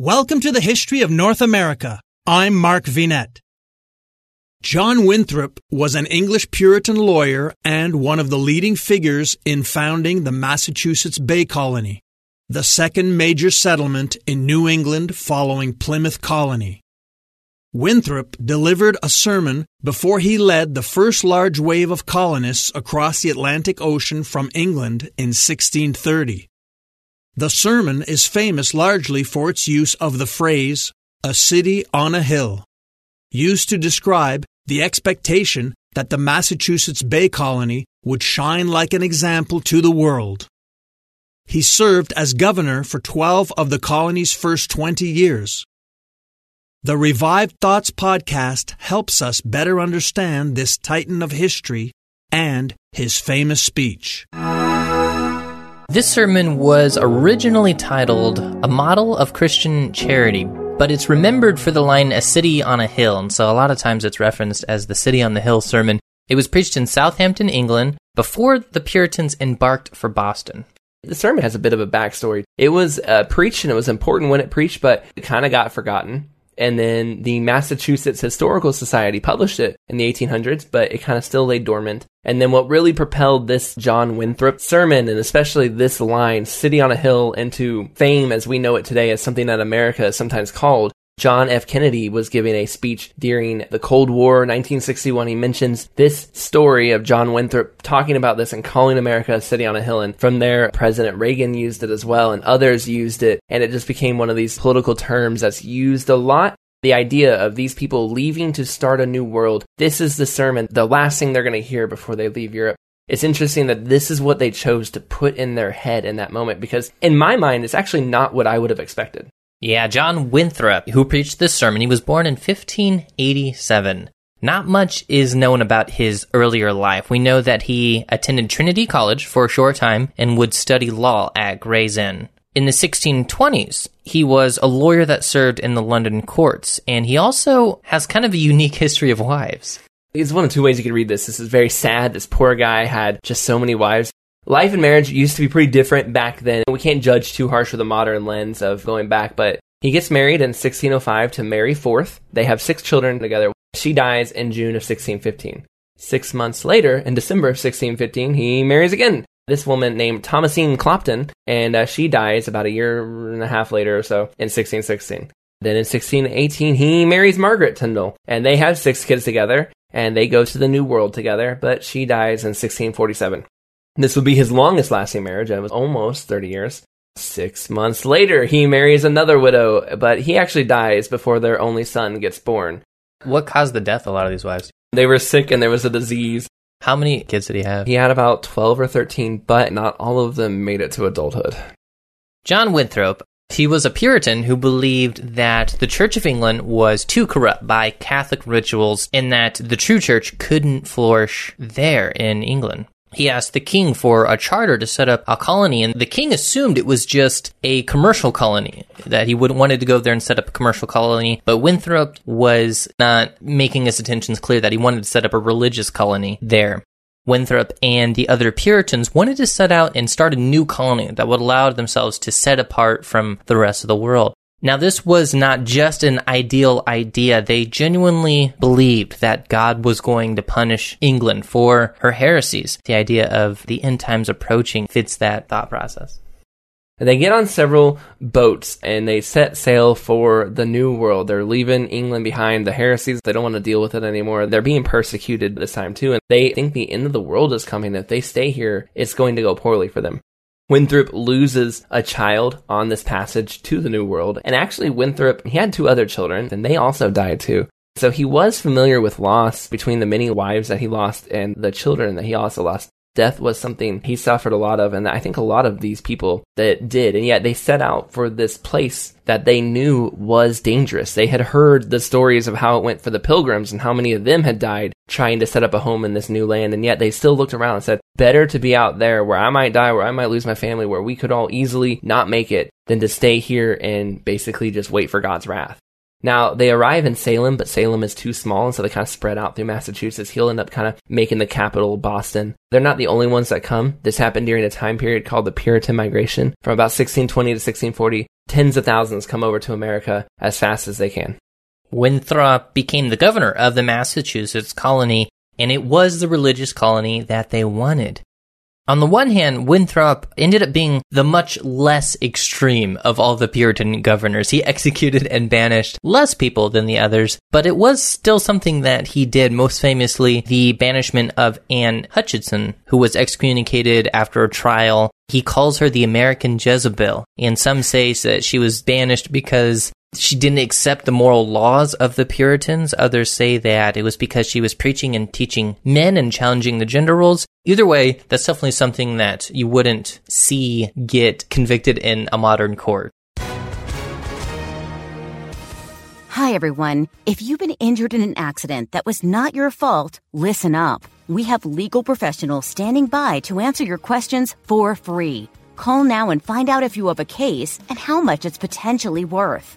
Welcome to the History of North America. I'm Mark Vinet. John Winthrop was an English Puritan lawyer and one of the leading figures in founding the Massachusetts Bay Colony, the second major settlement in New England following Plymouth Colony. Winthrop delivered a sermon before he led the first large wave of colonists across the Atlantic Ocean from England in 1630. The sermon is famous largely for its use of the phrase, a city on a hill, used to describe the expectation that the Massachusetts Bay Colony would shine like an example to the world. He served as governor for 12 of the colony's first 20 years. The Revived Thoughts podcast helps us better understand this titan of history and his famous speech. This sermon was originally titled A Model of Christian Charity, but it's remembered for the line A City on a Hill, and so a lot of times it's referenced as the City on the Hill sermon. It was preached in Southampton, England, before the Puritans embarked for Boston. The sermon has a bit of a backstory. It was uh, preached and it was important when it preached, but it kind of got forgotten and then the Massachusetts Historical Society published it in the 1800s, but it kind of still lay dormant. And then what really propelled this John Winthrop sermon, and especially this line, City on a Hill, into fame as we know it today as something that America is sometimes called, John F. Kennedy was giving a speech during the Cold War, 1961. He mentions this story of John Winthrop talking about this and calling America a city on a hill. And from there, President Reagan used it as well, and others used it. And it just became one of these political terms that's used a lot the idea of these people leaving to start a new world. This is the sermon, the last thing they're going to hear before they leave Europe. It's interesting that this is what they chose to put in their head in that moment because, in my mind, it's actually not what I would have expected. Yeah, John Winthrop, who preached this sermon, he was born in 1587. Not much is known about his earlier life. We know that he attended Trinity College for a short time and would study law at Gray's Inn. In the 1620s, he was a lawyer that served in the London courts, and he also has kind of a unique history of wives. It's one of two ways you can read this. This is very sad. This poor guy had just so many wives. Life and marriage used to be pretty different back then. We can't judge too harsh with a modern lens of going back, but he gets married in 1605 to Mary Forth. They have six children together. She dies in June of 1615. Six months later, in December of 1615, he marries again. This woman named Thomasine Clopton, and uh, she dies about a year and a half later or so in 1616. Then in 1618, he marries Margaret Tyndall, and they have six kids together, and they go to the New World together, but she dies in 1647. This would be his longest lasting marriage, it was almost 30 years. Six months later, he marries another widow, but he actually dies before their only son gets born. What caused the death of a lot of these wives? They were sick and there was a disease. How many kids did he have? He had about 12 or 13, but not all of them made it to adulthood. John Winthrop, he was a Puritan who believed that the Church of England was too corrupt by Catholic rituals and that the true church couldn't flourish there in England he asked the king for a charter to set up a colony, and the king assumed it was just a commercial colony, that he would wanted to go there and set up a commercial colony. But Winthrop was not making his intentions clear that he wanted to set up a religious colony there. Winthrop and the other Puritans wanted to set out and start a new colony that would allow themselves to set apart from the rest of the world. Now, this was not just an ideal idea. They genuinely believed that God was going to punish England for her heresies. The idea of the end times approaching fits that thought process. They get on several boats and they set sail for the New World. They're leaving England behind. The heresies, they don't want to deal with it anymore. They're being persecuted this time too. And they think the end of the world is coming. If they stay here, it's going to go poorly for them. Winthrop loses a child on this passage to the New World. And actually, Winthrop, he had two other children, and they also died too. So he was familiar with loss between the many wives that he lost and the children that he also lost death was something he suffered a lot of, and I think a lot of these people that did, and yet they set out for this place that they knew was dangerous. They had heard the stories of how it went for the pilgrims and how many of them had died trying to set up a home in this new land, and yet they still looked around and said, better to be out there where I might die, where I might lose my family, where we could all easily not make it, than to stay here and basically just wait for God's wrath. Now, they arrive in Salem, but Salem is too small, and so they kind of spread out through Massachusetts. He'll end up kind of making the capital Boston. They're not the only ones that come. This happened during a time period called the Puritan Migration from about 1620 to 1640. tens of thousands come over to America as fast as they can. Winthrop became the governor of the Massachusetts colony, and it was the religious colony that they wanted. On the one hand, Winthrop ended up being the much less extreme of all the Puritan governors. He executed and banished less people than the others, but it was still something that he did, most famously the banishment of Anne Hutchinson, who was excommunicated after a trial. He calls her the American Jezebel, and some say that she was banished because she didn't accept the moral laws of the Puritans. Others say that it was because she was preaching and teaching men and challenging the gender roles. Either way, that's definitely something that you wouldn't see get convicted in a modern court. Hi, everyone. If you've been injured in an accident that was not your fault, listen up. We have legal professionals standing by to answer your questions for free. Call now and find out if you have a case and how much it's potentially worth.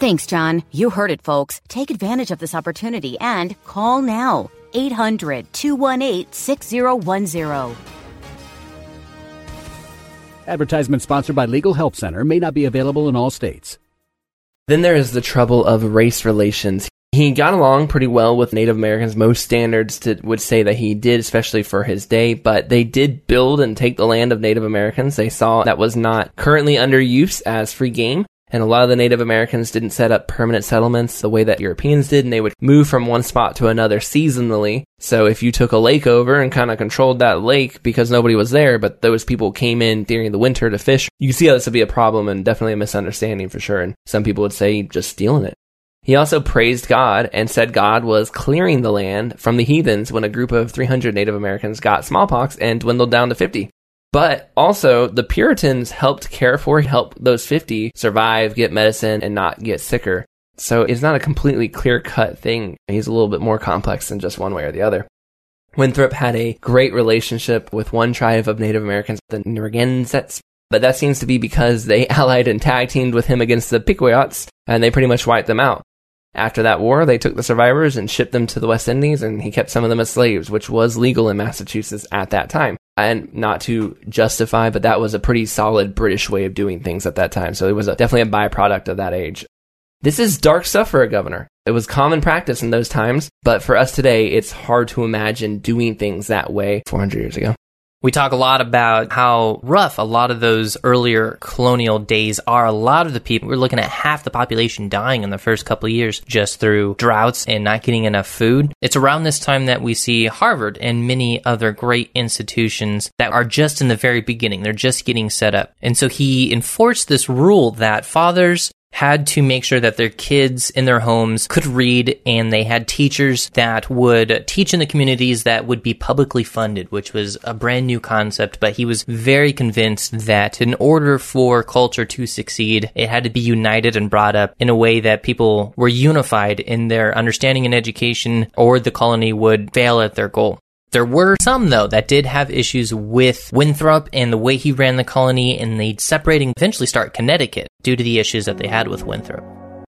Thanks, John. You heard it, folks. Take advantage of this opportunity and call now. 800 218 6010. Advertisement sponsored by Legal Help Center may not be available in all states. Then there is the trouble of race relations. He got along pretty well with Native Americans. Most standards to, would say that he did, especially for his day, but they did build and take the land of Native Americans. They saw that was not currently under use as free game. And a lot of the Native Americans didn't set up permanent settlements the way that Europeans did, and they would move from one spot to another seasonally. So if you took a lake over and kind of controlled that lake because nobody was there, but those people came in during the winter to fish, you can see how this would be a problem and definitely a misunderstanding for sure. And some people would say just stealing it. He also praised God and said God was clearing the land from the heathens when a group of 300 Native Americans got smallpox and dwindled down to 50. But also, the Puritans helped care for, help those 50 survive, get medicine, and not get sicker. So it's not a completely clear cut thing. He's a little bit more complex than just one way or the other. Winthrop had a great relationship with one tribe of Native Americans, the Narragansetts, but that seems to be because they allied and tag teamed with him against the Pequots, and they pretty much wiped them out. After that war, they took the survivors and shipped them to the West Indies, and he kept some of them as slaves, which was legal in Massachusetts at that time and not to justify, but that was a pretty solid British way of doing things at that time. So it was a, definitely a byproduct of that age. This is dark stuff for a governor. It was common practice in those times, but for us today, it's hard to imagine doing things that way 400 years ago. We talk a lot about how rough a lot of those earlier colonial days are. A lot of the people, we're looking at half the population dying in the first couple of years just through droughts and not getting enough food. It's around this time that we see Harvard and many other great institutions that are just in the very beginning. They're just getting set up. And so he enforced this rule that fathers had to make sure that their kids in their homes could read and they had teachers that would teach in the communities that would be publicly funded, which was a brand new concept. But he was very convinced that in order for culture to succeed, it had to be united and brought up in a way that people were unified in their understanding and education or the colony would fail at their goal. There were some, though, that did have issues with Winthrop and the way he ran the colony, and they'd separate and eventually start Connecticut due to the issues that they had with Winthrop.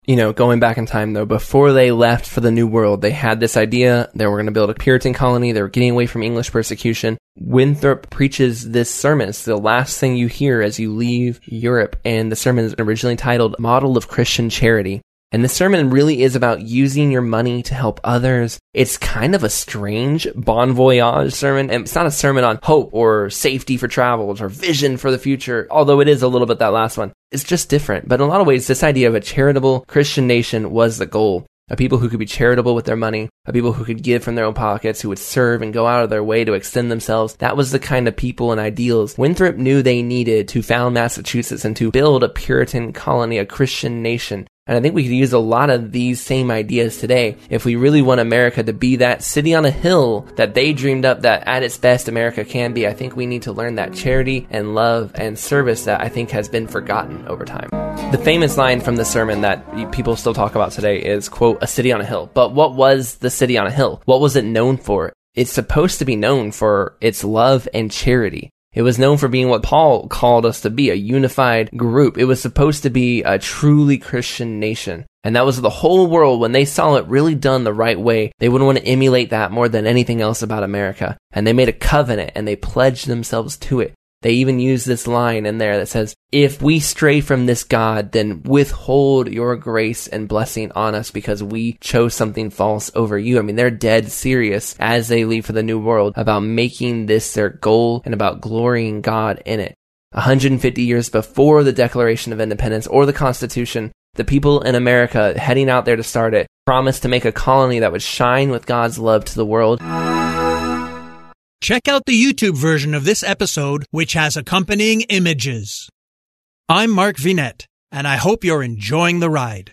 You know, going back in time though, before they left for the New World, they had this idea they were going to build a Puritan colony. They were getting away from English persecution. Winthrop preaches this sermon. It's the last thing you hear as you leave Europe. And the sermon is originally titled Model of Christian Charity. And the sermon really is about using your money to help others. It's kind of a strange bon voyage sermon. And it's not a sermon on hope or safety for travels or vision for the future, although it is a little bit that last one. It's just different. But in a lot of ways, this idea of a charitable Christian nation was the goal. A people who could be charitable with their money, a people who could give from their own pockets, who would serve and go out of their way to extend themselves. That was the kind of people and ideals Winthrop knew they needed to found Massachusetts and to build a Puritan colony, a Christian nation. And I think we could use a lot of these same ideas today if we really want America to be that city on a hill that they dreamed up that at its best America can be. I think we need to learn that charity and love and service that I think has been forgotten over time. The famous line from the sermon that people still talk about today is, quote, a city on a hill. But what was the city on a hill? What was it known for? It's supposed to be known for its love and charity. It was known for being what Paul called us to be, a unified group. It was supposed to be a truly Christian nation. And that was the whole world. When they saw it really done the right way, they wouldn't want to emulate that more than anything else about America. And they made a covenant and they pledged themselves to it. They even use this line in there that says, If we stray from this God, then withhold your grace and blessing on us because we chose something false over you. I mean, they're dead serious as they leave for the new world about making this their goal and about glorying God in it. 150 years before the Declaration of Independence or the Constitution, the people in America heading out there to start it promised to make a colony that would shine with God's love to the world. Check out the YouTube version of this episode, which has accompanying images. I'm Mark Vinet, and I hope you're enjoying the ride.